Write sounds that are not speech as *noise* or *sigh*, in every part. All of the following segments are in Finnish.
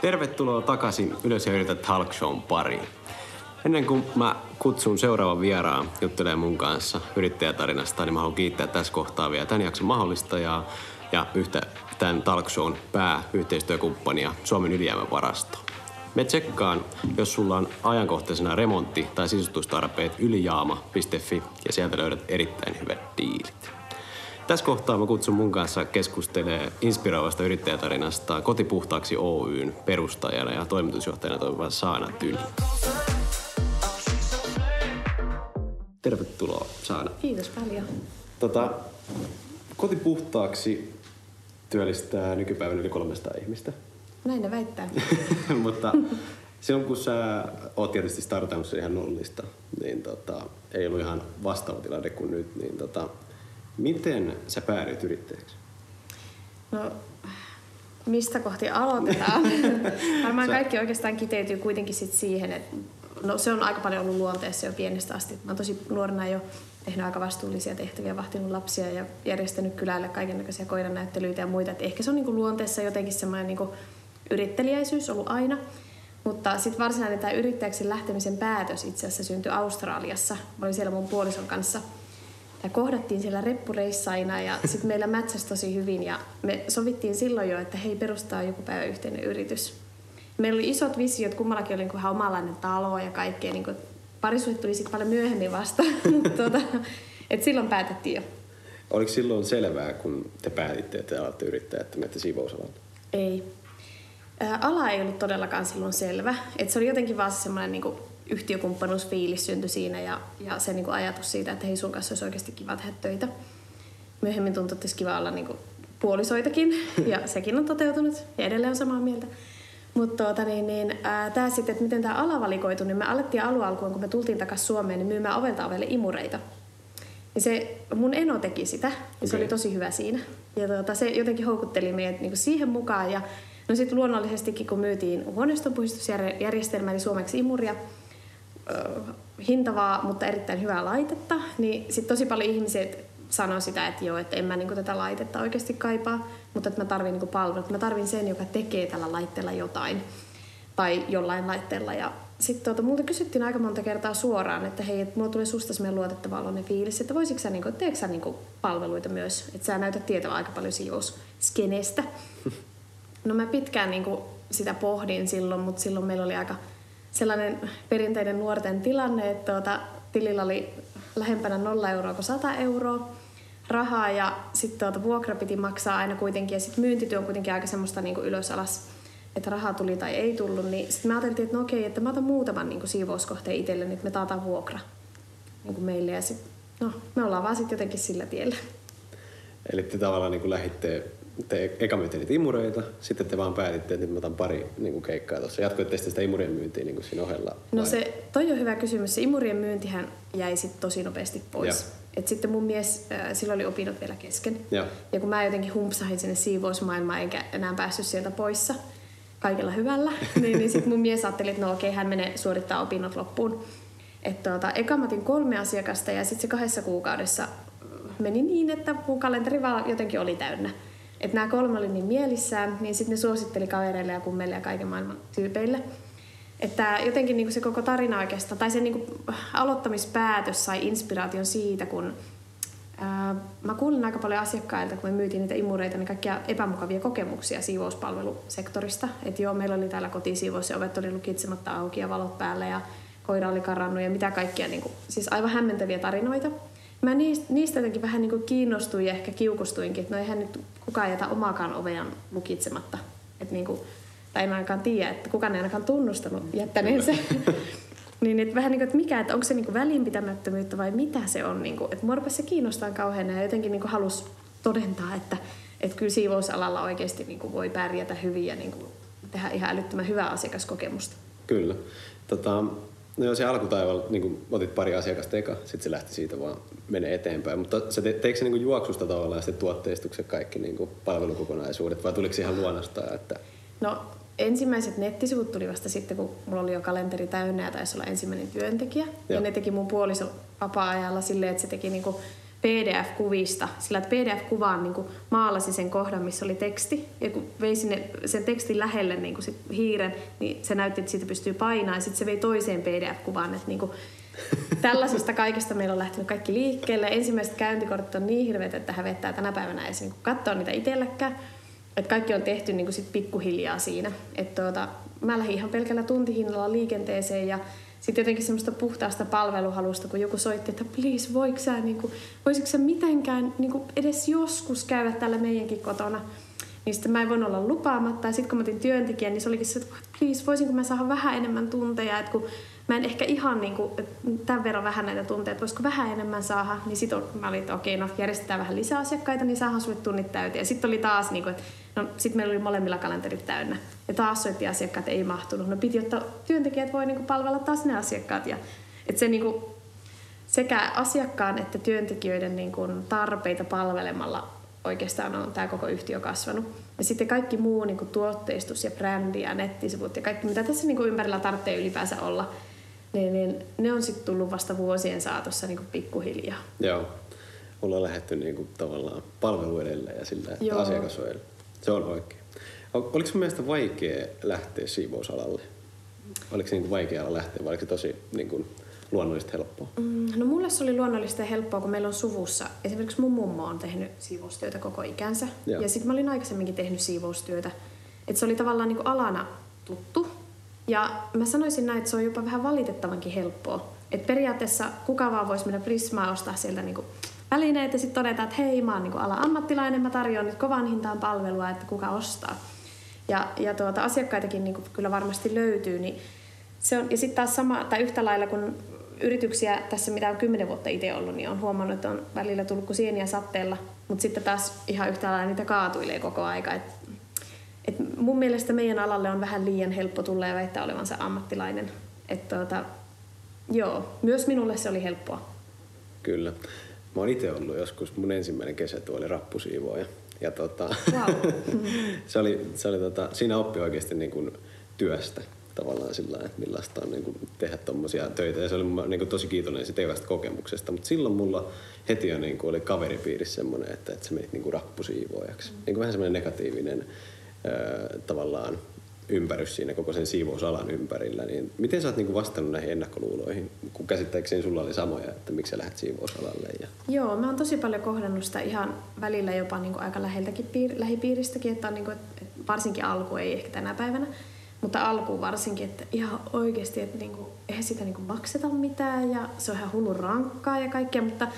Tervetuloa takaisin Ylös ja yritä talk shown pariin. Ennen kuin mä kutsun seuraavan vieraan juttelemaan mun kanssa yrittäjätarinasta, niin mä haluan kiittää tässä kohtaa vielä tämän jakson mahdollistajaa ja yhtä tämän talk shown pääyhteistyökumppania Suomen ylijäämävarasto. Me tsekkaan, jos sulla on ajankohtaisena remontti- tai sisustustarpeet ylijaama.fi ja sieltä löydät erittäin hyvät diilit. Tässä kohtaa mä kutsun mun kanssa keskustelee inspiroivasta yrittäjätarinasta Kotipuhtaaksi Oyn perustajana ja toimitusjohtajana toimiva Saana Tyli. Tervetuloa Saana. Kiitos paljon. Tota, kotipuhtaaksi työllistää nykypäivänä yli 300 ihmistä. Näin ne väittää. *laughs* Mutta silloin kun sä oot tietysti startannut ihan nollista, niin tota, ei ollut ihan vastaava tilanne kuin nyt, niin tota, miten sä päädyit yrittäjäksi? No, mistä kohti aloitetaan? *laughs* Varmaan kaikki oikeastaan kiteytyy kuitenkin sit siihen, että no, se on aika paljon ollut luonteessa jo pienestä asti. Mä oon tosi nuorena jo tehnyt aika vastuullisia tehtäviä, vahtinut lapsia ja järjestänyt kylälle kaikenlaisia koirannäyttelyitä ja muita. Et ehkä se on niinku luonteessa jotenkin semmoinen niinku yrittelijäisyys ollut aina. Mutta sitten varsinainen tämä yrittäjäksi lähtemisen päätös itse asiassa syntyi Australiassa. Mä olin siellä mun puolison kanssa. Ja kohdattiin siellä reppureissaina ja sitten meillä mätsäsi tosi hyvin ja me sovittiin silloin jo, että hei perustaa joku päivä yhteinen yritys. Meillä oli isot visiot, kummallakin oli niin ihan omalainen talo ja kaikkea. Niin parisuhde tuli sitten paljon myöhemmin vasta, *laughs* tuota, et silloin päätettiin jo. Oliko silloin selvää, kun te päätitte, että te alatte yrittää, että menette siivousalalta? Ei. Ala ei ollut todellakaan silloin selvä. Et se oli jotenkin vaan semmoinen niin yhtiökumppanuusfiilis syntyi siinä ja, ja se niin kuin ajatus siitä, että hei sun kanssa olisi oikeasti kiva tehdä töitä. Myöhemmin tuntui, että olisi kiva olla niin kuin puolisoitakin *laughs* ja sekin on toteutunut ja edelleen on samaa mieltä. Mutta tuota, niin, niin, tämä sitten, että miten tämä ala valikoitu, niin me alettiin alkuun, kun me tultiin takaisin Suomeen, niin myymään ovelta ovelle imureita. Ja se, mun eno teki sitä, ja okay. se oli tosi hyvä siinä. Ja tuota, se jotenkin houkutteli meidät niin siihen mukaan. Ja no sitten luonnollisestikin, kun myytiin huoneistonpuhdistusjärjestelmää, eli suomeksi imuria, hintavaa, mutta erittäin hyvää laitetta, niin sitten tosi paljon ihmiset sanoo sitä, että joo, että en mä niinku tätä laitetta oikeasti kaipaa, mutta että mä tarvin niinku palvelut. Mä tarvin sen, joka tekee tällä laitteella jotain tai jollain laitteella. Ja sitten tuota, multa kysyttiin aika monta kertaa suoraan, että hei, että mulla tulee susta semmoinen luotettava oloinen fiilis, että voisitko sä, niinku, teekö sä niinku palveluita myös, että sä näytät tietävän aika paljon siivousskeneestä. *laughs* No mä pitkään niinku sitä pohdin silloin, mutta silloin meillä oli aika sellainen perinteinen nuorten tilanne, että tuota, tilillä oli lähempänä 0 euroa kuin 100 euroa rahaa ja sitten tuota, vuokra piti maksaa aina kuitenkin ja sitten myyntityö on kuitenkin aika semmoista niin ylös alas, että rahaa tuli tai ei tullut, niin sitten me ajateltiin, että no okei, että mä otan muutaman niin siivouskohteen itselleni, että me taataan vuokra niin meille ja sitten no, me ollaan vaan sitten jotenkin sillä tiellä. Eli te tavallaan niin lähditte te eka myytte niitä imureita, sitten te vaan päätitte, että nyt mä otan pari niin kuin keikkaa tuossa. Jatkoitte sitä imurien myyntiä niin kuin siinä ohella? No se, toi on hyvä kysymys. Se imurien myyntihän jäi sitten tosi nopeasti pois. Et sitten mun mies, äh, sillä oli opinnot vielä kesken. Ja. ja kun mä jotenkin humpsahin sinne siivousmaailmaan enkä enää päässyt sieltä poissa kaikella hyvällä, *laughs* niin, niin sitten mun mies ajatteli, että no okei, hän menee suorittaa opinnot loppuun. Että tuota, eka mä otin kolme asiakasta ja sitten se kahdessa kuukaudessa meni niin, että mun kalenteri vaan jotenkin oli täynnä. Että nämä kolme oli niin mielissään, niin sitten ne suositteli kavereille ja kummeille ja kaiken maailman tyypeille. Että jotenkin niin se koko tarina oikeastaan, tai se niin aloittamispäätös sai inspiraation siitä, kun ää, mä kuulin aika paljon asiakkailta, kun me myytiin niitä imureita, niin kaikkia epämukavia kokemuksia siivouspalvelusektorista. Että joo, meillä oli täällä kotisiivous ja ovet oli lukitsematta auki ja valot päällä ja koira oli karannut ja mitä kaikkia, niin siis aivan hämmentäviä tarinoita mä niistä, niistä jotenkin vähän niin kuin kiinnostuin ja ehkä kiukustuinkin, että no eihän nyt kukaan jätä omaakaan ovean lukitsematta. Että niin kuin, tai en ainakaan tiedä, että kukaan ei ainakaan tunnustanut jättäneensä. *laughs* niin että vähän niin kuin, että mikä, että onko se niin kuin välinpitämättömyyttä vai mitä se on. Niin kuin, että mua se kiinnostaa kauhean ja jotenkin niin kuin halusi todentaa, että, että kyllä siivousalalla oikeasti niin kuin voi pärjätä hyvin ja niin kuin tehdä ihan älyttömän hyvää asiakaskokemusta. Kyllä. Tota, No joo, se alkutaivalla niin otit pari asiakasta eka, sitten se lähti siitä vaan menee eteenpäin. Mutta sä te, teikö se niin juoksusta tavallaan sitten tuotteistukset kaikki niin kuin palvelukokonaisuudet vai tuliko se ihan luonnostaan? Että... No ensimmäiset nettisivut tuli vasta sitten, kun mulla oli jo kalenteri täynnä ja taisi olla ensimmäinen työntekijä. Ja, ja ne teki mun puoliso vapaa-ajalla silleen, että se teki niin kuin PDF-kuvista, sillä että PDF-kuvaan niin kuin maalasi sen kohdan, missä oli teksti, ja kun vei sinne, sen tekstin lähelle niin kuin sit hiiren, niin se näytti, että siitä pystyy painamaan, ja sitten se vei toiseen PDF-kuvaan, että niin kuin, *laughs* tällaisesta kaikesta meillä on lähtenyt kaikki liikkeelle. Ensimmäiset käyntikortit on niin hirveät, että hävettää tänä päivänä edes niin katsoa niitä itselläkään. Että kaikki on tehty niin kuin sit pikkuhiljaa siinä. Että tuota, mä lähdin ihan pelkällä tuntihinnalla liikenteeseen ja sitten jotenkin semmoista puhtaasta palveluhalusta, kun joku soitti, että please, voiko sä, niin kuin, voisitko sä mitenkään niin kuin edes joskus käydä täällä meidänkin kotona. Niin sitten mä en voinut olla lupaamatta. Ja sitten kun mä otin työntekijän, niin se olikin se, että please, voisinko mä saada vähän enemmän tunteja. Että kun mä en ehkä ihan niin kuin, tämän verran vähän näitä tunteja, että voisiko vähän enemmän saada, niin sitten mä olin, että okei, no järjestetään vähän lisää asiakkaita, niin saadaan sulle tunnit täyteen. Ja sitten oli taas, niin kuin, että no sitten meillä oli molemmilla kalenterit täynnä. Ja taas soitti asiakkaat, ei mahtunut. No piti ottaa työntekijät voi niin kuin palvella taas ne asiakkaat. Ja, että se niin kuin, sekä asiakkaan että työntekijöiden niin kuin tarpeita palvelemalla oikeastaan on tämä koko yhtiö kasvanut. Ja sitten kaikki muu niin kuin tuotteistus ja brändi ja nettisivut ja kaikki, mitä tässä niin kuin ympärillä tarvitsee ylipäänsä olla, niin, niin ne on sitten tullut vasta vuosien saatossa niin kuin pikkuhiljaa. Joo. Ollaan lähdetty niin kuin tavallaan palvelu edellä ja sillä, että Joo. asiakas on edellä. Se on oikein. Oliko sun mielestä vaikea lähteä siivousalalle? Oliko se niin kuin vaikea lähteä vai oliko se tosi niin kuin, luonnollista helppoa? Mm, no mulle se oli luonnollista ja helppoa, kun meillä on suvussa. Esimerkiksi mun mummo on tehnyt siivoustyötä koko ikänsä. Joo. Ja sitten mä olin aikaisemminkin tehnyt siivoustyötä. Et se oli tavallaan niin kuin alana tuttu. Ja mä sanoisin näin, että se on jopa vähän valitettavankin helppoa. Et periaatteessa kuka vaan voisi mennä Prismaa ostaa sieltä niin kuin välineet ja sitten todeta, että hei, mä oon niin ala-ammattilainen, mä tarjoan nyt kovan hintaan palvelua, että kuka ostaa. Ja, ja tuota, asiakkaitakin niin kyllä varmasti löytyy. Niin se on, ja sitten taas sama, tai yhtä lailla kun yrityksiä tässä, mitä on kymmenen vuotta itse ollut, niin on huomannut, että on välillä tullut kuin sieniä satteella, mutta sitten taas ihan yhtä lailla niitä kaatuilee koko aika. Et, et mun mielestä meidän alalle on vähän liian helppo tulla ja väittää olevansa ammattilainen. Et tuota, joo, myös minulle se oli helppoa. Kyllä. Mä oon itse ollut joskus, mun ensimmäinen kesätyö oli rappusiivooja. Ja tota, wow. *laughs* se oli, se oli tota, siinä oppi oikeasti niin kuin työstä tavallaan sillä että millaista on niin kuin, tehdä tuommoisia töitä. Ja se oli niin kuin, tosi kiitollinen siitä evästä kokemuksesta. Mutta silloin mulla heti jo niin kuin, oli kaveripiirissä semmoinen, että, että se meni niin kuin rappusiivoojaksi. Mm. Niin kuin vähän semmoinen negatiivinen äh, tavallaan ympärys siinä koko sen siivousalan ympärillä, niin miten sä oot niinku vastannut näihin ennakkoluuloihin, kun käsittääkseni sulla oli samoja, että miksi sä lähdet siivousalalle? Ja... Joo, mä oon tosi paljon kohdannut sitä ihan välillä jopa niinku aika läheltäkin piir- lähipiiristäkin, että on niinku, et varsinkin alku ei ehkä tänä päivänä, mutta alkuun varsinkin, että ihan oikeasti, että niinku, eihän sitä niinku makseta mitään ja se on ihan hullu rankkaa ja kaikkea, mutta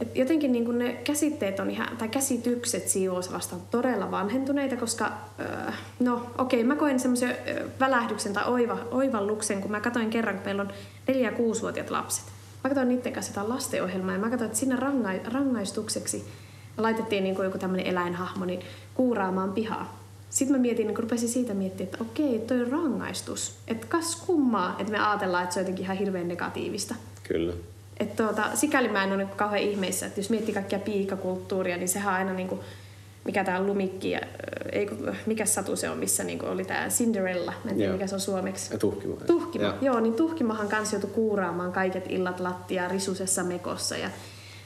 et jotenkin niin ne käsitteet on ihan, tai käsitykset siivousalasta on todella vanhentuneita, koska öö, no okei, mä koin semmoisen välähdyksen tai oiva, oivalluksen, kun mä katsoin kerran, kun meillä on 4- ja 6-vuotiaat lapset. Mä katsoin niiden kanssa jotain lastenohjelmaa ja mä katsoin, että siinä ranga- rangaistukseksi laitettiin niin kuin joku tämmöinen eläinhahmo niin kuuraamaan pihaa. Sitten mä mietin, niin rupesin siitä miettimään, että okei, toi on rangaistus. Että kas kummaa, että me ajatellaan, että se on jotenkin ihan hirveän negatiivista. Kyllä. Että tuota, sikäli mä en ole niin kauhean ihmeissä, että jos miettii kaikkia piikakulttuuria, niin sehän on aina niin kuin, mikä tämä lumikki, ei, mikä satu se on, missä niin oli tämä Cinderella, mä en tiedä mikä se on suomeksi. Tuhkimo. Tuhkimo, ja. joo, niin Tuhkimohan kanssa joutui kuuraamaan kaiket illat lattia risusessa mekossa ja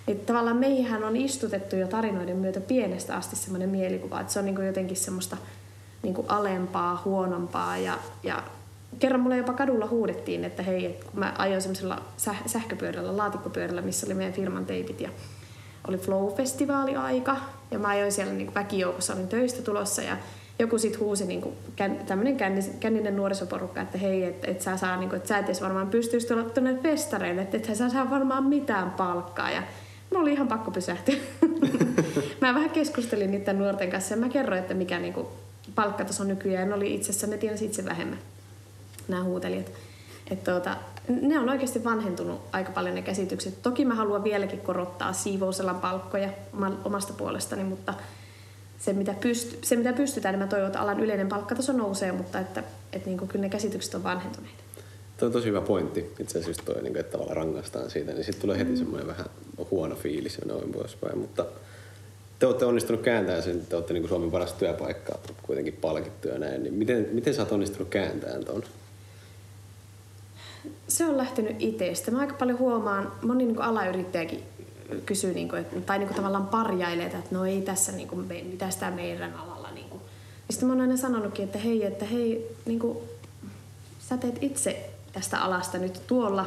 että tavallaan meihän on istutettu jo tarinoiden myötä pienestä asti semmoinen mielikuva, että se on niin jotenkin semmoista niin alempaa, huonompaa ja, ja kerran mulle jopa kadulla huudettiin, että hei, että kun mä ajoin semmoisella säh- sähköpyörällä, laatikkopyörällä, missä oli meidän firman teipit ja oli Flow-festivaali aika ja mä ajoin siellä niin väkijoukossa, olin töistä tulossa ja joku sitten huusi niin kuin, tämmöinen känninen nuorisoporukka, että hei, että et sä, saa, niin kuin, että sä et edes varmaan pystyisi tulla tuonne festareille, että et sä saa varmaan mitään palkkaa. Ja mulla oli ihan pakko pysähtyä. *laughs* mä vähän keskustelin niiden nuorten kanssa ja mä kerroin, että mikä niin kuin, palkkataso nykyään oli itse asiassa, ne tienasi itse vähemmän nämä huutelijat. Et tuota, ne on oikeasti vanhentunut aika paljon ne käsitykset. Toki mä haluan vieläkin korottaa siivousalan palkkoja omasta puolestani, mutta se mitä, pyst- se mitä pystytään, niin mä toivon, että alan yleinen palkkataso nousee, mutta että, että niin kyllä ne käsitykset on vanhentuneita. Tuo on tosi hyvä pointti. Itse asiassa toi, niin kuin, että tavallaan rangaistaan siitä, niin sitten tulee heti mm. semmoinen vähän huono fiilis ja noin poispäin. Mutta te olette onnistunut kääntämään sen, te olette niin kuin Suomen paras työpaikka kuitenkin palkittuja näin. Niin miten, miten sä oot onnistunut kääntämään tuon? se on lähtenyt itsestä. Mä aika paljon huomaan, moni niin alayrittäjäkin kysyy, niin kuin, että, tai niin kuin tavallaan parjailee, että no ei tässä, niin kuin, mitä sitä meidän alalla. Niin kuin. Ja sitten mä oon aina sanonutkin, että hei, että hei, niin kuin, sä teet itse tästä alasta nyt tuolla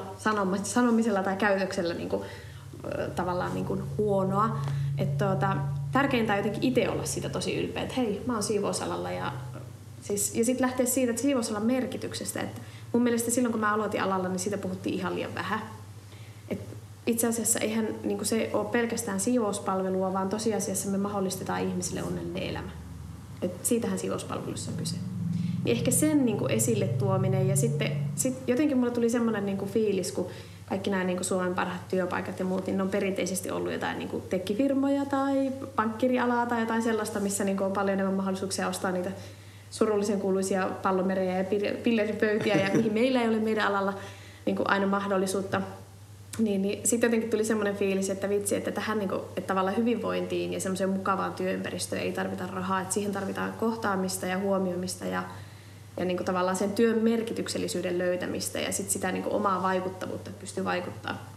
sanomisella tai käytöksellä niin kuin, tavallaan niin kuin huonoa. Että tuota, tärkeintä on jotenkin itse olla siitä tosi ylpeä, että hei, mä oon siivousalalla ja, siis, ja sitten lähteä siitä, että siivousalan merkityksestä. Että mun mielestä silloin, kun mä aloitin alalla, niin siitä puhuttiin ihan liian vähän. Et itse asiassa eihän niin se ole pelkästään siivouspalvelua, vaan tosiasiassa me mahdollistetaan ihmisille onnellinen elämä. Et siitähän siivouspalvelussa on kyse. Niin ehkä sen niin esille tuominen ja sitten sit jotenkin mulle tuli semmoinen niin kuin fiilis, kun kaikki nämä niin kuin Suomen parhaat työpaikat ja muut, niin ne on perinteisesti ollut jotain niin kuin tekkifirmoja tai pankkirialaa tai jotain sellaista, missä niin kuin on paljon enemmän mahdollisuuksia ostaa niitä surullisen kuuluisia pallomerejä ja pilleripöytiä ja mihin meillä ei ole meidän alalla niin kuin aina mahdollisuutta. Niin, niin sitten jotenkin tuli semmoinen fiilis, että vitsi, että tähän niin kuin, että tavallaan hyvinvointiin ja semmoiseen mukavaan työympäristöön ei tarvita rahaa, että siihen tarvitaan kohtaamista ja huomioimista ja ja niin kuin tavallaan sen työn merkityksellisyyden löytämistä ja sit sitä niin kuin omaa vaikuttavuutta, että pystyy vaikuttaa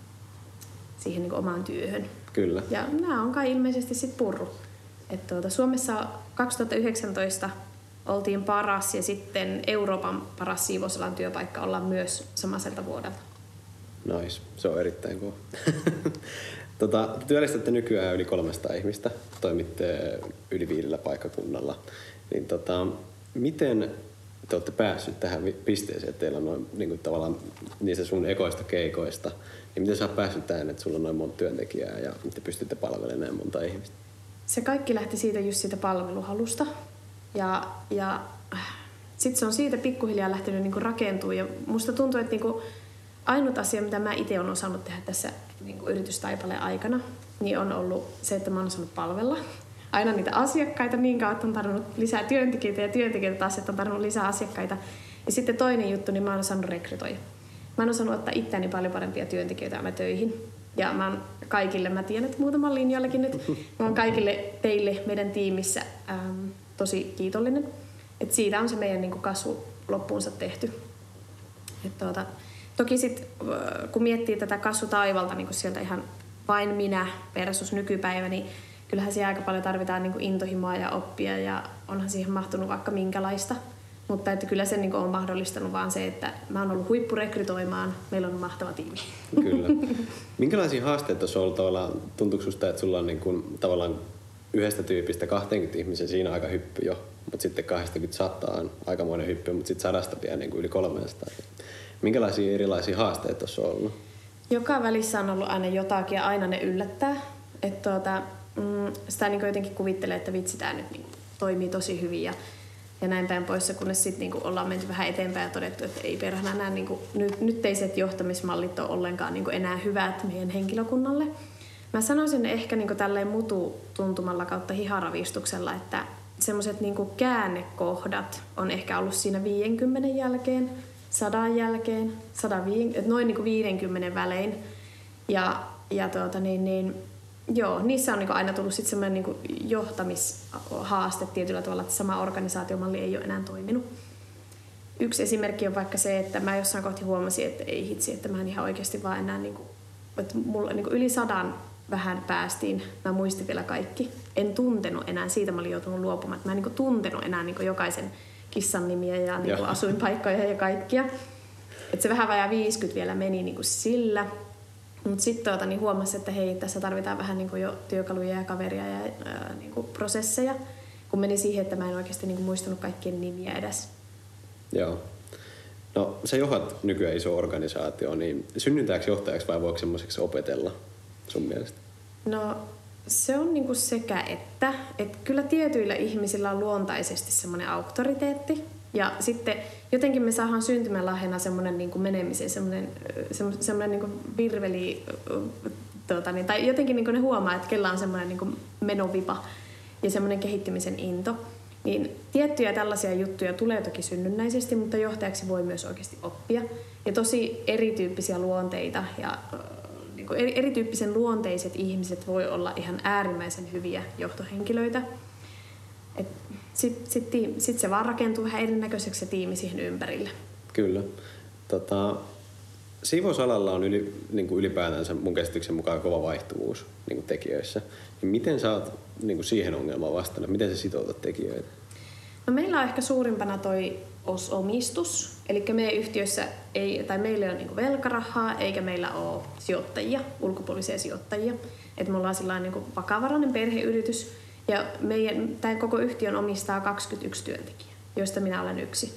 siihen niin kuin omaan työhön. Kyllä. Ja nämä on kai ilmeisesti sitten purru. että tuota, Suomessa 2019 oltiin paras ja sitten Euroopan paras siivousalan työpaikka ollaan myös samaiselta vuodelta. Nice, se on erittäin kova. *laughs* tota, työllistätte nykyään yli 300 ihmistä, toimitte yli viidellä paikkakunnalla. Niin tota, miten te olette päässyt tähän pisteeseen, että teillä on noin niin kuin tavallaan niistä sun ekoista keikoista, niin miten sä oot päässyt tähän, että sulla on noin monta työntekijää ja miten pystytte palvelemaan näin monta ihmistä? Se kaikki lähti siitä just siitä palveluhalusta. Ja, ja sitten se on siitä pikkuhiljaa lähtenyt niinku rakentua. Ja musta tuntuu, että niinku ainut asia, mitä mä itse olen osannut tehdä tässä niinku yritystaipaleen aikana, niin on ollut se, että mä oon osannut palvella aina niitä asiakkaita niin kautta on tarvinnut lisää työntekijöitä ja työntekijöitä taas, että on tarvinnut lisää asiakkaita. Ja sitten toinen juttu, niin mä oon osannut rekrytoida. Mä oon osannut ottaa itseäni paljon parempia työntekijöitä aina töihin. Ja mä oon kaikille, mä tiedän, että muutaman linjallakin nyt, *laughs* mä oon kaikille teille meidän tiimissä ähm, tosi kiitollinen. Et siitä on se meidän niin kuin kasvu loppuunsa tehty. Et tuota, toki sitten kun miettii tätä kasvutaivalta niin sieltä ihan vain minä versus nykypäivä, niin kyllähän siellä aika paljon tarvitaan niin kuin intohimoa ja oppia ja onhan siihen mahtunut vaikka minkälaista. Mutta että kyllä se niin on mahdollistanut vaan se, että mä oon ollut huippurekrytoimaan, meillä on mahtava tiimi. Kyllä. *laughs* Minkälaisia haasteita tuossa on ollut tavallaan, tuntuuko susta, että sulla on niin kuin, tavallaan yhdestä tyypistä 20 ihmisen siinä aika hyppy jo, mutta sitten 20 sataa on aikamoinen hyppy, mutta sitten sadasta vielä niin kuin yli 300. Minkälaisia erilaisia haasteita tuossa on ollut? Joka välissä on ollut aina jotakin ja aina ne yllättää. Että tuota, mm, sitä niin jotenkin kuvittelee, että vitsi tämä nyt niin toimii tosi hyvin ja, ja näin päin poissa, kunnes sitten niin ollaan menty vähän eteenpäin ja todettu, että ei perhana enää niin kuin, nyt, nytteiset johtamismallit ole ollenkaan niin enää hyvät meidän henkilökunnalle. Mä sanoisin ehkä niin tälleen mutu tuntumalla kautta hiharavistuksella, että semmoiset niin käännekohdat on ehkä ollut siinä 50 jälkeen, sadan jälkeen, 150, noin niin 50 välein. Ja, ja tuota, niin, niin, Joo, niissä on niinku aina tullut sitten semmoinen niinku johtamishaaste tietyllä tavalla, että sama organisaatiomalli ei ole enää toiminut. Yksi esimerkki on vaikka se, että mä jossain kohti huomasin, että ei hitsi, että mä en ihan oikeasti vaan enää, niinku, että mulla niinku yli sadan vähän päästiin. Mä muistin vielä kaikki. En tuntenut enää, siitä mä olin joutunut luopumaan. Mä en niinku tuntenut enää niinku jokaisen kissan nimiä ja niinku asuinpaikkoja ja kaikkia. Et se vähän vajaa 50 vielä meni niinku sillä. Mutta sitten tuota, niin huomasi, että hei, tässä tarvitaan vähän niin jo työkaluja ja kaveria ja ää, niin prosesseja, kun meni siihen, että mä en oikeasti niin muistanut kaikkien nimiä edes. Joo. No, sä johdat nykyään iso organisaatio, niin synnyntääkö johtajaksi vai voiko semmoiseksi opetella sun mielestä? No, se on niinku sekä että. Et kyllä tietyillä ihmisillä on luontaisesti semmoinen auktoriteetti, ja sitten jotenkin me saadaan syntymälahjana semmoinen niin kuin menemisen, semmoinen, semmoinen niin kuin virveli, tuota, niin, tai jotenkin niin kuin ne huomaa, että kella on semmoinen niin kuin menovipa ja semmoinen kehittymisen into. Niin tiettyjä tällaisia juttuja tulee toki synnynnäisesti, mutta johtajaksi voi myös oikeasti oppia. Ja tosi erityyppisiä luonteita ja kuin erityyppisen luonteiset ihmiset voi olla ihan äärimmäisen hyviä johtohenkilöitä. Sitten sit, sit se vaan rakentuu vähän erinäköiseksi se tiimi siihen ympärille. Kyllä. Tota, siivousalalla on yli, niin kuin ylipäätänsä mun käsityksen mukaan kova vaihtuvuus niin kuin tekijöissä. Niin miten sä oot niin kuin siihen ongelmaan vastannut? Miten sä sitoutat tekijöitä? No meillä on ehkä suurimpana toi omistus. Eli meidän yhtiössä ei, tai meillä ei ole niin velkarahaa eikä meillä ole sijoittajia, ulkopuolisia sijoittajia. Et me ollaan sillä niin vakavarainen perheyritys ja meidän, tämän koko yhtiön omistaa 21 työntekijää, joista minä olen yksi.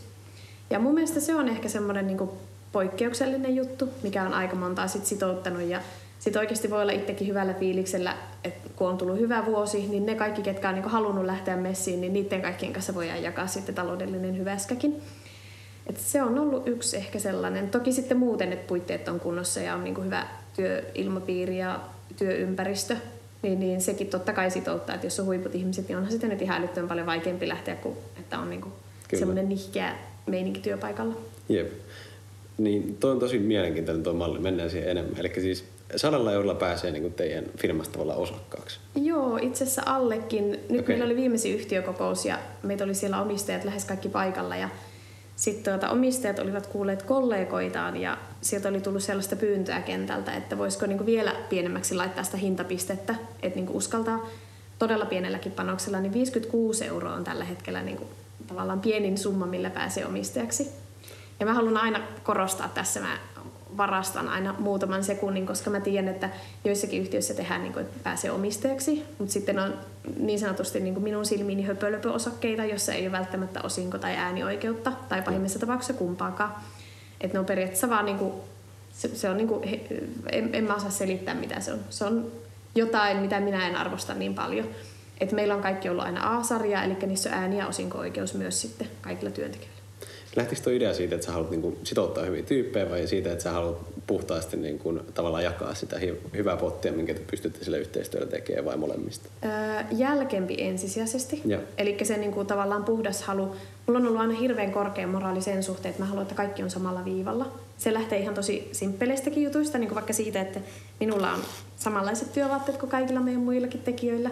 Ja mun mielestä se on ehkä semmoinen niin poikkeuksellinen juttu, mikä on aika montaa sit sitouttanut ja sitten oikeasti voi olla itsekin hyvällä fiiliksellä, että kun on tullut hyvä vuosi, niin ne kaikki, ketkä on niin halunnut lähteä messiin, niin niiden kaikkien kanssa voidaan jakaa sitten taloudellinen hyväskäkin. Et se on ollut yksi ehkä sellainen. Toki sitten muuten, että puitteet on kunnossa ja on niin hyvä työilmapiiri ja työympäristö, niin, niin sekin totta kai sitouttaa, että jos on huiput ihmiset, niin onhan sitten nyt ihan älyttömän paljon vaikeampi lähteä, kuin että on niin semmoinen nihkeä meininki työpaikalla. Jep. Niin toi on tosi mielenkiintoinen tuo malli, mennään siihen enemmän. Eli siis sadalla eurolla pääsee niin kuin teidän firmasta tavallaan osakkaaksi. Joo, itse asiassa allekin. Nyt okay. meillä oli viimeisin yhtiökokous ja meitä oli siellä omistajat lähes kaikki paikalla ja sitten tuota, omistajat olivat kuulleet kollegoitaan ja sieltä oli tullut sellaista pyyntöä kentältä, että voisiko niin kuin vielä pienemmäksi laittaa sitä hintapistettä, että niin kuin uskaltaa todella pienelläkin panoksella, niin 56 euroa on tällä hetkellä niin kuin tavallaan pienin summa, millä pääsee omistajaksi. Ja mä haluan aina korostaa tässä, mä varastan aina muutaman sekunnin, koska mä tiedän, että joissakin yhtiöissä tehdään, niin kuin, että pääsee omistajaksi, mutta sitten on niin sanotusti niin kuin minun silmiini höpölöpöosakkeita, jossa ei ole välttämättä osinko- tai äänioikeutta, tai pahimmissa tapauksissa kumpaakaan. Että ne on periaatteessa vaan, niin kuin, se, se on niin kuin, en, en mä osaa selittää mitä se on. Se on jotain, mitä minä en arvosta niin paljon. Et meillä on kaikki ollut aina A-sarja, eli niissä on ääni- ja osinko-oikeus myös sitten kaikilla työntekijöillä. Lähtikö tuo idea siitä, että sä haluat niinku sitouttaa hyviä tyyppejä vai siitä, että sä haluat puhtaasti niinku tavallaan jakaa sitä hyvää pottia, minkä te pystytte sille yhteistyöllä tekemään vai molemmista? Öö, jälkempi ensisijaisesti. Eli se niinku tavallaan puhdas halu. Mulla on ollut aina hirveän korkea moraali sen suhteen, että mä haluan, että kaikki on samalla viivalla. Se lähtee ihan tosi simppeleistäkin jutuista, niin kuin vaikka siitä, että minulla on samanlaiset työvaatteet kuin kaikilla meidän muillakin tekijöillä.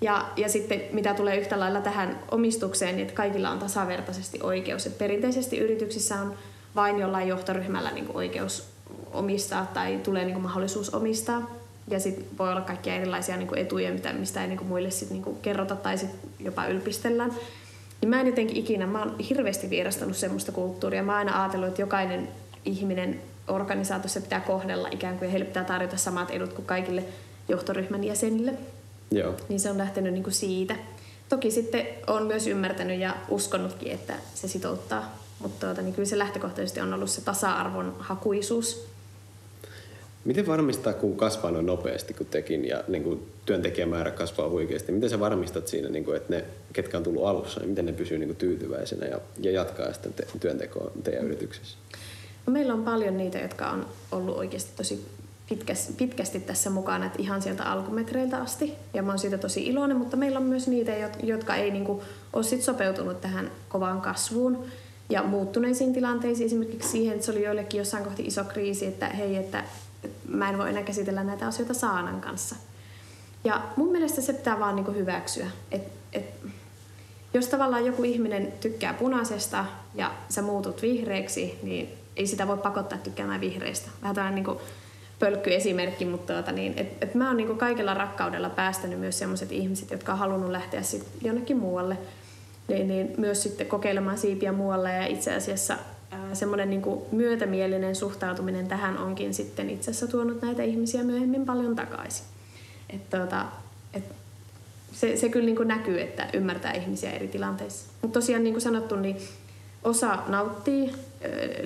Ja, ja sitten mitä tulee yhtä lailla tähän omistukseen, niin että kaikilla on tasavertaisesti oikeus. Et perinteisesti yrityksissä on vain jollain johtoryhmällä niin kuin oikeus omistaa tai tulee niin kuin mahdollisuus omistaa. Ja sitten voi olla kaikkia erilaisia niin kuin etuja, mitä, mistä ei niin kuin muille sit, niin kuin kerrota tai sit jopa ylpistellään. Niin mä en jotenkin ikinä, mä oon hirveästi vierastanut semmoista kulttuuria. Mä oon aina ajatellut, että jokainen ihminen organisaatiossa pitää kohdella ikään kuin ja heille pitää tarjota samat edut kuin kaikille johtoryhmän jäsenille. Joo. Niin se on lähtenyt niin kuin siitä. Toki sitten on myös ymmärtänyt ja uskonutkin, että se sitouttaa. Mutta tuota, niin kyllä se lähtökohtaisesti on ollut se tasa-arvon hakuisuus. Miten varmistaa, kun kasvaa noin nopeasti kuin tekin ja niin kuin työntekijämäärä kasvaa huikeasti, miten sä varmistat siinä, niin kuin, että ne, ketkä on tullut alussa, niin miten ne pysyy niin kuin tyytyväisenä ja, ja jatkaa sitten te, työntekoa teidän yrityksessä? No meillä on paljon niitä, jotka on ollut oikeasti tosi pitkästi tässä mukana, että ihan sieltä alkumetreiltä asti. Ja mä oon siitä tosi iloinen, mutta meillä on myös niitä, jotka ei niinku ole sit sopeutunut tähän kovaan kasvuun ja muuttuneisiin tilanteisiin. Esimerkiksi siihen, että se oli joillekin jossain kohti iso kriisi, että hei, että mä en voi enää käsitellä näitä asioita Saanan kanssa. Ja mun mielestä se pitää vaan niinku hyväksyä. Et, et, jos tavallaan joku ihminen tykkää punaisesta ja sä muutut vihreäksi, niin ei sitä voi pakottaa tykkäämään vihreistä. Vähän tämmöinen niin pölkkyesimerkki, mutta tuota, niin, et, et mä oon niin kaikella rakkaudella päästänyt myös sellaiset ihmiset, jotka on halunnut lähteä sit jonnekin muualle, niin, niin myös sitten kokeilemaan siipiä muualle ja itse asiassa semmoinen niin myötämielinen suhtautuminen tähän onkin sitten itse asiassa tuonut näitä ihmisiä myöhemmin paljon takaisin. Et, tuota, et se, se kyllä niin näkyy, että ymmärtää ihmisiä eri tilanteissa. Mutta tosiaan niin kuin sanottu, niin osa nauttii,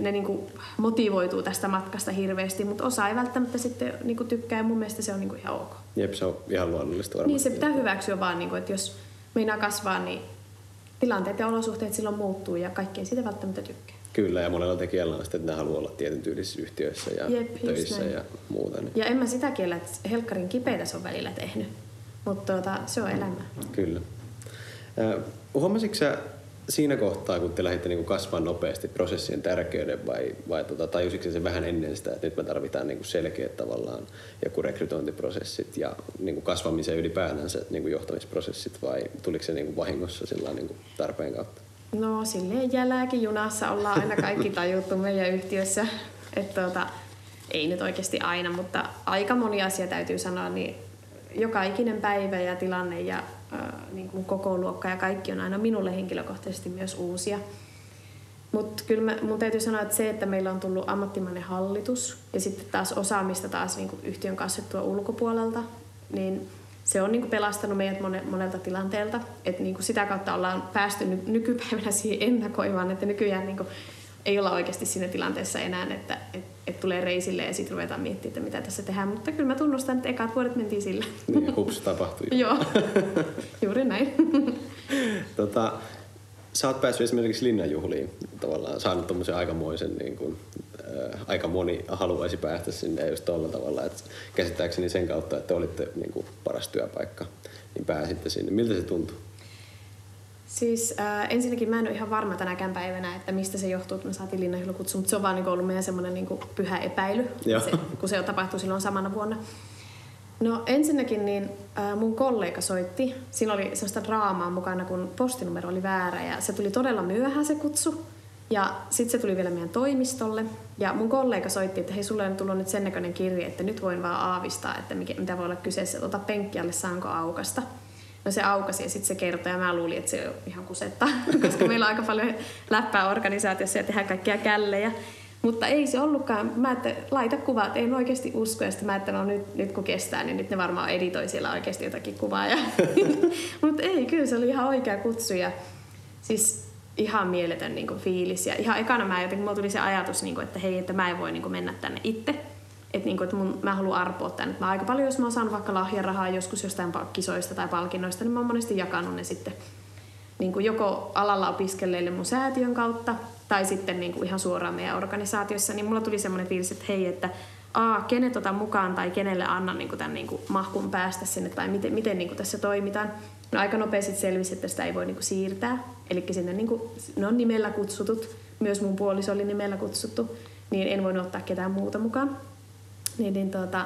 ne niinku motivoituu tästä matkasta hirveästi, mutta osa ei välttämättä sitten niinku tykkää ja mun mielestä se on niinku ihan ok. Jep, se on ihan luonnollista varmasti. Niin, se pitää hyväksyä vaan, niinku, että jos meinaa kasvaa, niin tilanteet ja olosuhteet silloin muuttuu ja kaikki ei siitä välttämättä tykkää. Kyllä, ja monella tekijällä on sitten, että ne haluaa olla tietyn tyylisissä yhtiöissä ja Jep, töissä ja muuta. Niin. Ja en mä sitä kiellä, että helkkarin kipeitä se on välillä tehnyt, mutta tuota, se on elämä. Kyllä. Äh, huomasitko sä siinä kohtaa, kun te lähditte niin kasvamaan nopeasti prosessien tärkeyden vai, vai tota, tajusitko se vähän ennen sitä, että nyt me tarvitaan niin selkeät tavallaan joku rekrytointiprosessit ja niin kuin kasvamisen ylipäätänsä niin kuin johtamisprosessit vai tuliko se niin kuin vahingossa sillä niin kuin tarpeen kautta? No silleen jälääkin junassa ollaan aina kaikki tajuttu meidän yhtiössä. Että tuota, ei nyt oikeasti aina, mutta aika moni asia täytyy sanoa, niin joka ikinen päivä ja tilanne ja äh, niin kuin koko luokka ja kaikki on aina minulle henkilökohtaisesti myös uusia. Mutta kyllä mä, mun täytyy sanoa, että se, että meillä on tullut ammattimainen hallitus ja sitten taas osaamista taas niin kuin yhtiön kasvettua ulkopuolelta, niin se on niin kuin pelastanut meidät monelta tilanteelta. Että niin kuin sitä kautta ollaan päästy nykypäivänä siihen ennakoivaan, että nykyään niin kuin ei olla oikeasti siinä tilanteessa enää, että et, et tulee reisille ja sitten ruvetaan miettimään, että mitä tässä tehdään. Mutta kyllä mä tunnustan, että ekat vuodet mentiin sillä. Niin, hups, tapahtui. *laughs* Joo, juuri näin. *laughs* tota, sä oot päässyt esimerkiksi linnanjuhliin, tavallaan saanut tommosen aikamoisen, niin kuin, äh, aika moni haluaisi päästä sinne just tuolla tavalla, että käsittääkseni sen kautta, että olitte niin kuin, paras työpaikka, niin pääsitte sinne. Miltä se tuntui? Siis äh, ensinnäkin mä en ole ihan varma tänäkään päivänä, että mistä se johtuu, että me saatiin linnanjuhlakutsu, mutta se on vaan niin ollut meidän semmoinen niin pyhä epäily, se, kun se tapahtui silloin samana vuonna. No ensinnäkin niin äh, mun kollega soitti. Siinä oli sellaista draamaa mukana, kun postinumero oli väärä ja se tuli todella myöhään se kutsu. Ja sitten se tuli vielä meidän toimistolle. Ja mun kollega soitti, että hei, sulle on tullut nyt sen näköinen kirje, että nyt voin vaan aavistaa, että mikä, mitä voi olla kyseessä. Ota penkkialle, saanko aukasta. No se aukasi ja sitten se kertoi ja mä luulin, että se on ihan kusetta, *laughs* koska meillä on aika paljon läppää organisaatiossa ja tehdään kaikkia källejä. Mutta ei se ollutkaan. Mä että laita kuvat, en oikeasti usko. Ja sitten mä että no nyt, nyt kun kestää, niin nyt ne varmaan editoi siellä oikeasti jotakin kuvaa. Ja *laughs* Mutta ei, kyllä se oli ihan oikea kutsu. Ja siis ihan mieletön niin kuin, fiilis. Ja ihan ekana mä jotenkin, mulla tuli se ajatus, niin kuin, että hei, että mä en voi niin kuin, mennä tänne itse. Että, niin kuin, että mun, mä haluan arpoa tänne. Mä aika paljon, jos mä oon vaikka lahjarahaa joskus jostain kisoista tai palkinnoista, niin mä oon monesti jakanut ne sitten niin kuin joko alalla opiskelleille mun säätiön kautta tai sitten niin kuin ihan suoraan meidän organisaatiossa, niin mulla tuli semmoinen fiilis, että hei, että a, kenet otan mukaan tai kenelle annan niin kuin tämän niin kuin mahkun päästä sinne tai miten, miten niin kuin tässä toimitaan. No aika nopeasti selvisi, että sitä ei voi niin kuin siirtää. Eli sinne niin kuin, ne on nimellä kutsutut, myös mun puoliso oli nimellä kutsuttu, niin en voinut ottaa ketään muuta mukaan. Niin, niin tuota,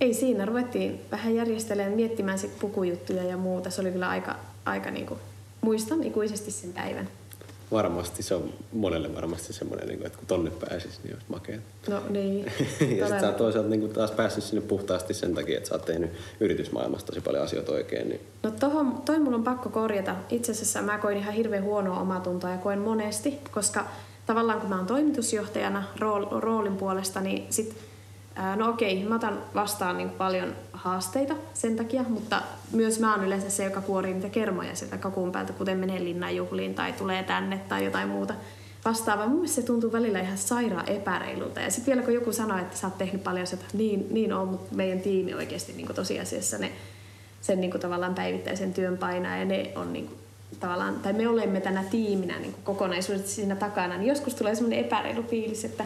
ei siinä, ruvettiin vähän järjestelemään, miettimään sit pukujuttuja ja muuta. Se oli kyllä aika, aika niin kuin, muistan ikuisesti sen päivän varmasti se on monelle varmasti semmoinen, niin että kun tonne pääsisi, niin olisi makea. No niin. *laughs* ja sitten sä oot toisaalta niin taas päässyt sinne puhtaasti sen takia, että sä oot tehnyt yritysmaailmasta tosi paljon asioita oikein. Niin... No tohon, toi mun on pakko korjata. Itse asiassa mä koin ihan hirveän huonoa omatuntoa ja koen monesti, koska tavallaan kun mä oon toimitusjohtajana rool, roolin puolesta, niin sit No okei, mä otan vastaan niin paljon haasteita sen takia, mutta myös mä oon yleensä se, joka kuorii niitä kermoja sieltä kakun päältä, kuten menee linnanjuhliin tai tulee tänne tai jotain muuta vastaavaa. Mun mielestä se tuntuu välillä ihan sairaan epäreilulta. Ja sitten vielä kun joku sanoo, että sä oot tehnyt paljon että niin, niin on, mutta meidän tiimi oikeasti niin tosiasiassa ne, sen niin tavallaan päivittäisen työn painaa ja ne on niin kuin, tavallaan, tai me olemme tänä tiiminä niin kokonaisuudessa siinä takana, niin joskus tulee semmoinen epäreilu fiilis, että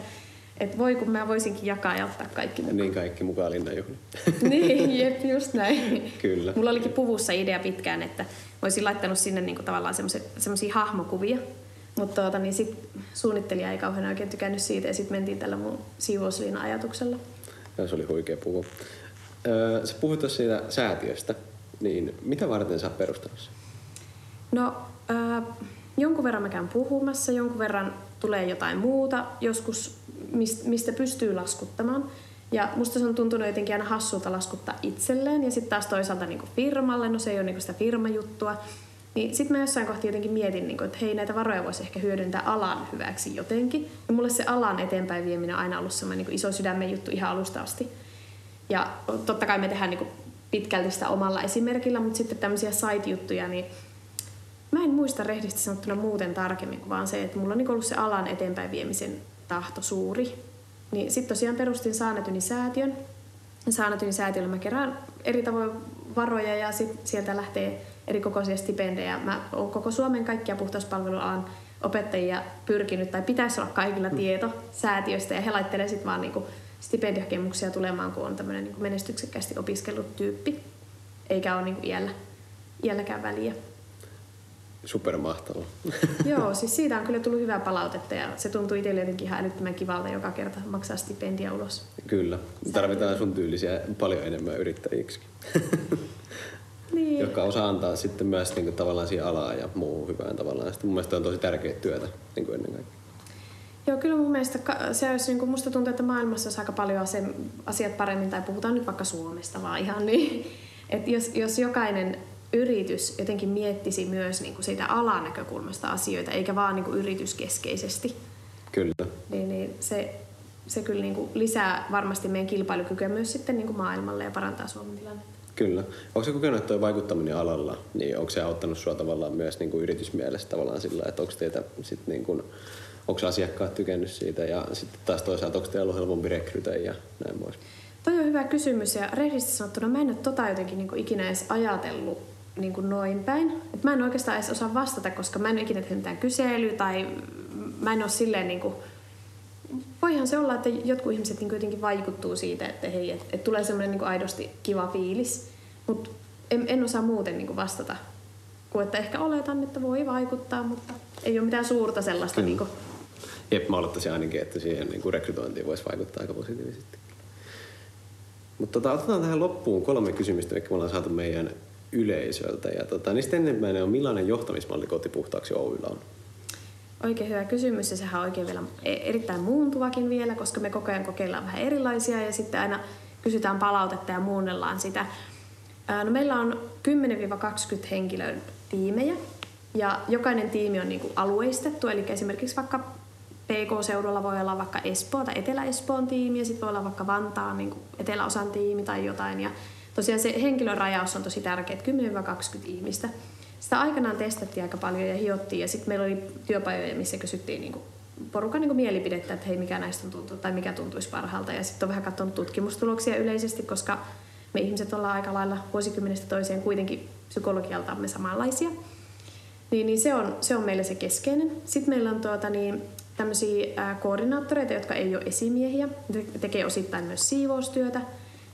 että voi kun mä voisinkin jakaa ja ottaa kaikki mukaan. Niin kaikki mukaan linnanjuhli. *laughs* niin, jep, just näin. Kyllä. Mulla olikin puvussa idea pitkään, että olisin laittanut sinne niinku tavallaan semmoisia hahmokuvia. Mutta tuota, niin sit suunnittelija ei kauhean oikein tykännyt siitä ja sitten mentiin tällä mun siivousliina ajatuksella. Ja se oli huikea puhu. Öö, sä puhuit tuossa siitä säätiöstä, niin mitä varten sä oot perustanut No, äh, jonkun verran mä käyn puhumassa, jonkun verran tulee jotain muuta, joskus mistä pystyy laskuttamaan. Ja musta se on tuntunut jotenkin aina hassulta laskuttaa itselleen ja sitten taas toisaalta niin firmalle, no se ei ole niin sitä firmajuttua. Niin sitten mä jossain kohti jotenkin mietin, niin kuin, että hei näitä varoja voisi ehkä hyödyntää alan hyväksi jotenkin. Ja mulle se alan eteenpäin vieminen on aina ollut semmoinen niin iso sydämen juttu ihan alusta asti. Ja totta kai me tehdään niin pitkälti sitä omalla esimerkillä, mutta sitten tämmöisiä side-juttuja, niin mä en muista rehdisti sanottuna muuten tarkemmin kuin vaan se, että mulla on niin ollut se alan eteenpäin viemisen tahto suuri. Niin sitten tosiaan perustin Saanetyni säätiön. Saanetyni säätiöllä mä kerään eri tavoin varoja ja sit sieltä lähtee eri kokoisia stipendejä. Mä oon koko Suomen kaikkia puhtauspalvelualan opettajia pyrkinyt, tai pitäisi olla kaikilla mm. tieto säätiöstä, ja he laittelee sitten vaan niinku stipendihakemuksia tulemaan, kun on tämmöinen niinku menestyksekkäästi opiskellut tyyppi, eikä ole niinku iällä, iälläkään väliä supermahtava. *laughs* Joo, siis siitä on kyllä tullut hyvää palautetta ja se tuntuu itselle jotenkin ihan älyttömän kivalta joka kerta maksaa stipendia ulos. Kyllä, tarvitaan sun tyylisiä paljon enemmän yrittäjiksi. *laughs* niin. Joka osaa antaa sitten myös niin kuin, tavallaan siihen alaa ja muu hyvään tavallaan. Sitten mun mielestä on tosi tärkeää työtä niin kuin ennen kaikkea. Joo, kyllä mun mielestä se olisi, niin kuin musta tuntuu, että maailmassa olisi aika paljon asiat paremmin, tai puhutaan nyt vaikka Suomesta vaan ihan niin, *laughs* että jos, jos jokainen yritys jotenkin miettisi myös niin kuin siitä alan näkökulmasta asioita, eikä vaan niin kuin yrityskeskeisesti. Kyllä. Niin, niin se, se kyllä niin kuin lisää varmasti meidän kilpailukykyä myös sitten niin kuin maailmalle ja parantaa Suomen tilannetta. Kyllä. Onko se kokenut, että vaikuttaminen alalla, niin onko se auttanut sinua tavallaan myös niin kuin yritysmielessä tavallaan sillä, että onko teitä sit niin kuin, onko asiakkaat tykännyt siitä ja sitten taas toisaalta onko teillä ollut helpompi rekrytä ja näin pois? Toi on hyvä kysymys ja rehellisesti sanottuna mä en ole tota jotenkin niin kuin ikinä edes ajatellut niin kuin noin päin. Et mä en oikeastaan edes osaa vastata, koska mä en ole ikinä tehnyt mitään kyselyä tai mä en ole silleen niin kuin, voihan se olla, että jotkut ihmiset niin jotenkin vaikuttuu siitä, että hei, että et tulee semmoinen niin aidosti kiva fiilis. Mutta en, en osaa muuten niin kuin vastata. Kuin että ehkä oletan, että voi vaikuttaa, mutta ei ole mitään suurta sellaista. Niin kuin... Jep, mä olettaisin ainakin, että siihen niin kuin rekrytointiin voisi vaikuttaa aika positiivisesti. Mutta tota, otetaan tähän loppuun kolme kysymystä, mitkä me ollaan saatu meidän yleisöltä. Ja tota, niistä ensimmäinen on, millainen johtamismalli kotipuhtaaksi Oyllä on? Oikein hyvä kysymys ja sehän on oikein vielä e- erittäin muuntuvakin vielä, koska me koko ajan kokeillaan vähän erilaisia ja sitten aina kysytään palautetta ja muunnellaan sitä. No meillä on 10-20 henkilön tiimejä ja jokainen tiimi on niinku alueistettu, eli esimerkiksi vaikka PK-seudulla voi olla vaikka Espoo tai Etelä-Espoon tiimi ja sitten voi olla vaikka Vantaan niin eteläosan tiimi tai jotain. Ja tosiaan se henkilörajaus on tosi tärkeä, 10-20 ihmistä. Sitä aikanaan testattiin aika paljon ja hiottiin ja sitten meillä oli työpajoja, missä kysyttiin niin porukan niin mielipidettä, että hei mikä näistä on tuntuu tai mikä tuntuisi parhaalta. Ja sitten on vähän katsonut tutkimustuloksia yleisesti, koska me ihmiset ollaan aika lailla vuosikymmenestä toiseen kuitenkin psykologialtamme samanlaisia. Niin, niin se, on, se on meillä se keskeinen. Sitten meillä on tuota, niin, tämmöisiä koordinaattoreita, jotka ei ole esimiehiä. Ne tekee osittain myös siivoustyötä.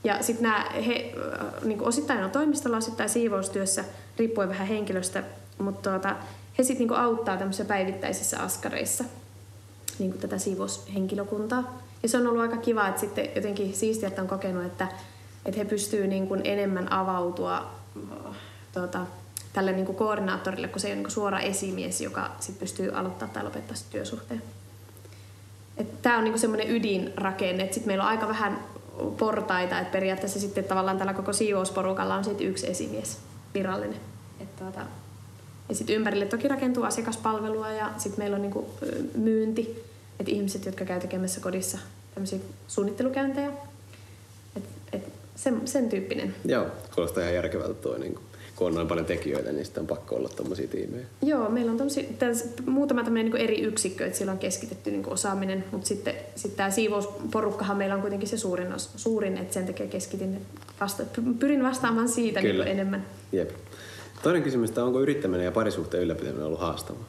Ja sitten nämä, he niin osittain on toimistolla, osittain siivoustyössä, riippuen vähän henkilöstä, mutta tuota, he sitten niin auttaa tämmöisissä päivittäisissä askareissa niin tätä siivoushenkilökuntaa. Ja se on ollut aika kiva, että sitten jotenkin siistiä, että on kokenut, että, että he pystyvät niin enemmän avautua tuota, tälle niin kuin koordinaattorille, kun se ei ole niin suora esimies, joka sit pystyy aloittaa tai lopettaa työsuhteen. Tämä on niin semmoinen ydinrakenne, että sitten meillä on aika vähän portaita, että periaatteessa sitten tavallaan tällä koko siivousporukalla on sitten yksi esimies virallinen. Et tuota, ja sitten ympärille toki rakentuu asiakaspalvelua ja sitten meillä on niinku myynti, että ihmiset, jotka käy tekemässä kodissa tämmöisiä suunnittelukäyntejä. Et, et sen, sen tyyppinen. Joo, kuulostaa ihan järkevältä tuo niin kuin kun on noin paljon tekijöitä, niin sitten on pakko olla tuommoisia tiimejä. Joo, meillä on tommosia, täs, muutama tämmöinen niin eri yksikkö, että siellä on keskitetty niin osaaminen, mutta sitten sit tämä siivousporukkahan meillä on kuitenkin se suurin, suurin että sen takia keskitin, vasta, pyrin vastaamaan siitä niin enemmän. Jep. Toinen kysymys, että onko yrittäminen ja parisuhteen ylläpitäminen ollut haastavaa?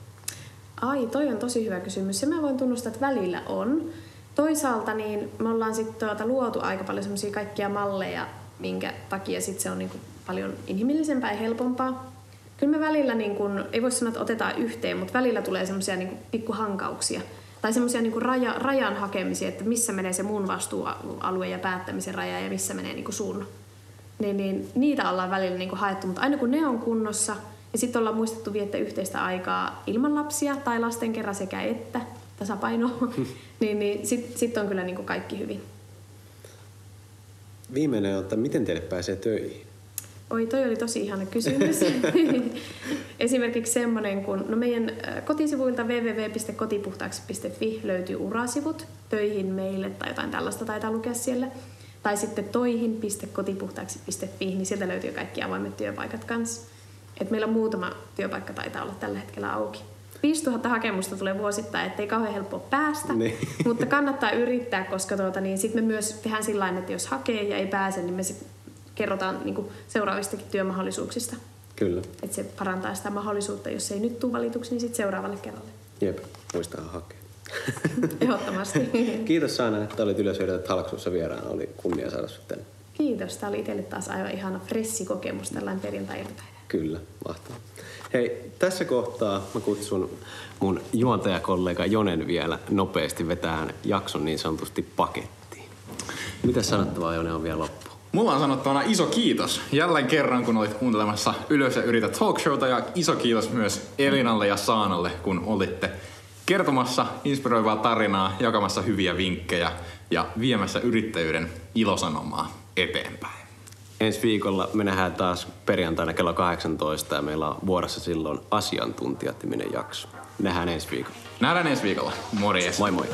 Ai, toi on tosi hyvä kysymys. Se mä voin tunnustaa, että välillä on. Toisaalta niin me ollaan sitten tuota luotu aika paljon semmoisia kaikkia malleja, minkä takia sit se on niinku paljon inhimillisempää ja helpompaa. Kyllä me välillä, niin kun, ei voi sanoa, että otetaan yhteen, mutta välillä tulee semmoisia niin pikkuhankauksia tai semmoisia niin raja, rajan hakemisia, että missä menee se mun vastuualue ja päättämisen raja ja missä menee niin sun. Niin, niin, niitä ollaan välillä niin haettu, mutta aina kun ne on kunnossa ja sitten ollaan muistettu viettää yhteistä aikaa ilman lapsia tai lasten kerran sekä että tasapaino, *laughs* *laughs* niin, niin sitten sit on kyllä niin kaikki hyvin. Viimeinen on, että miten teille pääsee töihin? Oi, toi oli tosi ihana kysymys. *laughs* Esimerkiksi semmoinen, kun no meidän äh, kotisivuilta www.kotipuhtaaksi.fi löytyy urasivut töihin meille tai jotain tällaista taitaa lukea siellä. Tai sitten toihin.kotipuhtaaksi.fi, niin sieltä löytyy kaikki avoimet työpaikat kanssa. Et meillä on muutama työpaikka taitaa olla tällä hetkellä auki. 5000 hakemusta tulee vuosittain, ettei kauhean helppo päästä, niin. mutta kannattaa yrittää, koska tuota, niin sit me myös tehdään sillä että jos hakee ja ei pääse, niin me sit kerrotaan niin kuin seuraavistakin työmahdollisuuksista. Kyllä. Että se parantaa sitä mahdollisuutta, jos ei nyt tule valituksi, niin sitten seuraavalle kerralle. Jep, muistaa hakea. *laughs* Ehdottomasti. *laughs* Kiitos Saana, että olit Yleisöydät Talksussa vieraana. Oli kunnia saada sinut tänne. Kiitos. Tämä oli itselle taas aivan ihana fressi kokemus tällainen perjantai Kyllä, mahtavaa. Hei, tässä kohtaa mä kutsun mun juontajakollega Jonen vielä nopeasti vetään jakson niin sanotusti pakettiin. Mitä sanottavaa Jone on vielä loppu? Mulla on sanottavana iso kiitos jälleen kerran, kun olit kuuntelemassa Ylös ja yritä talkshowta ja iso kiitos myös Elinalle ja Saanalle, kun olitte kertomassa inspiroivaa tarinaa, jakamassa hyviä vinkkejä ja viemässä yrittäjyyden ilosanomaa eteenpäin. Ensi viikolla me nähdään taas perjantaina kello 18 ja meillä on vuorossa silloin asiantuntijat jakso. Nähdään ensi viikolla. Nähdään ensi viikolla. Morjes. Moi moi.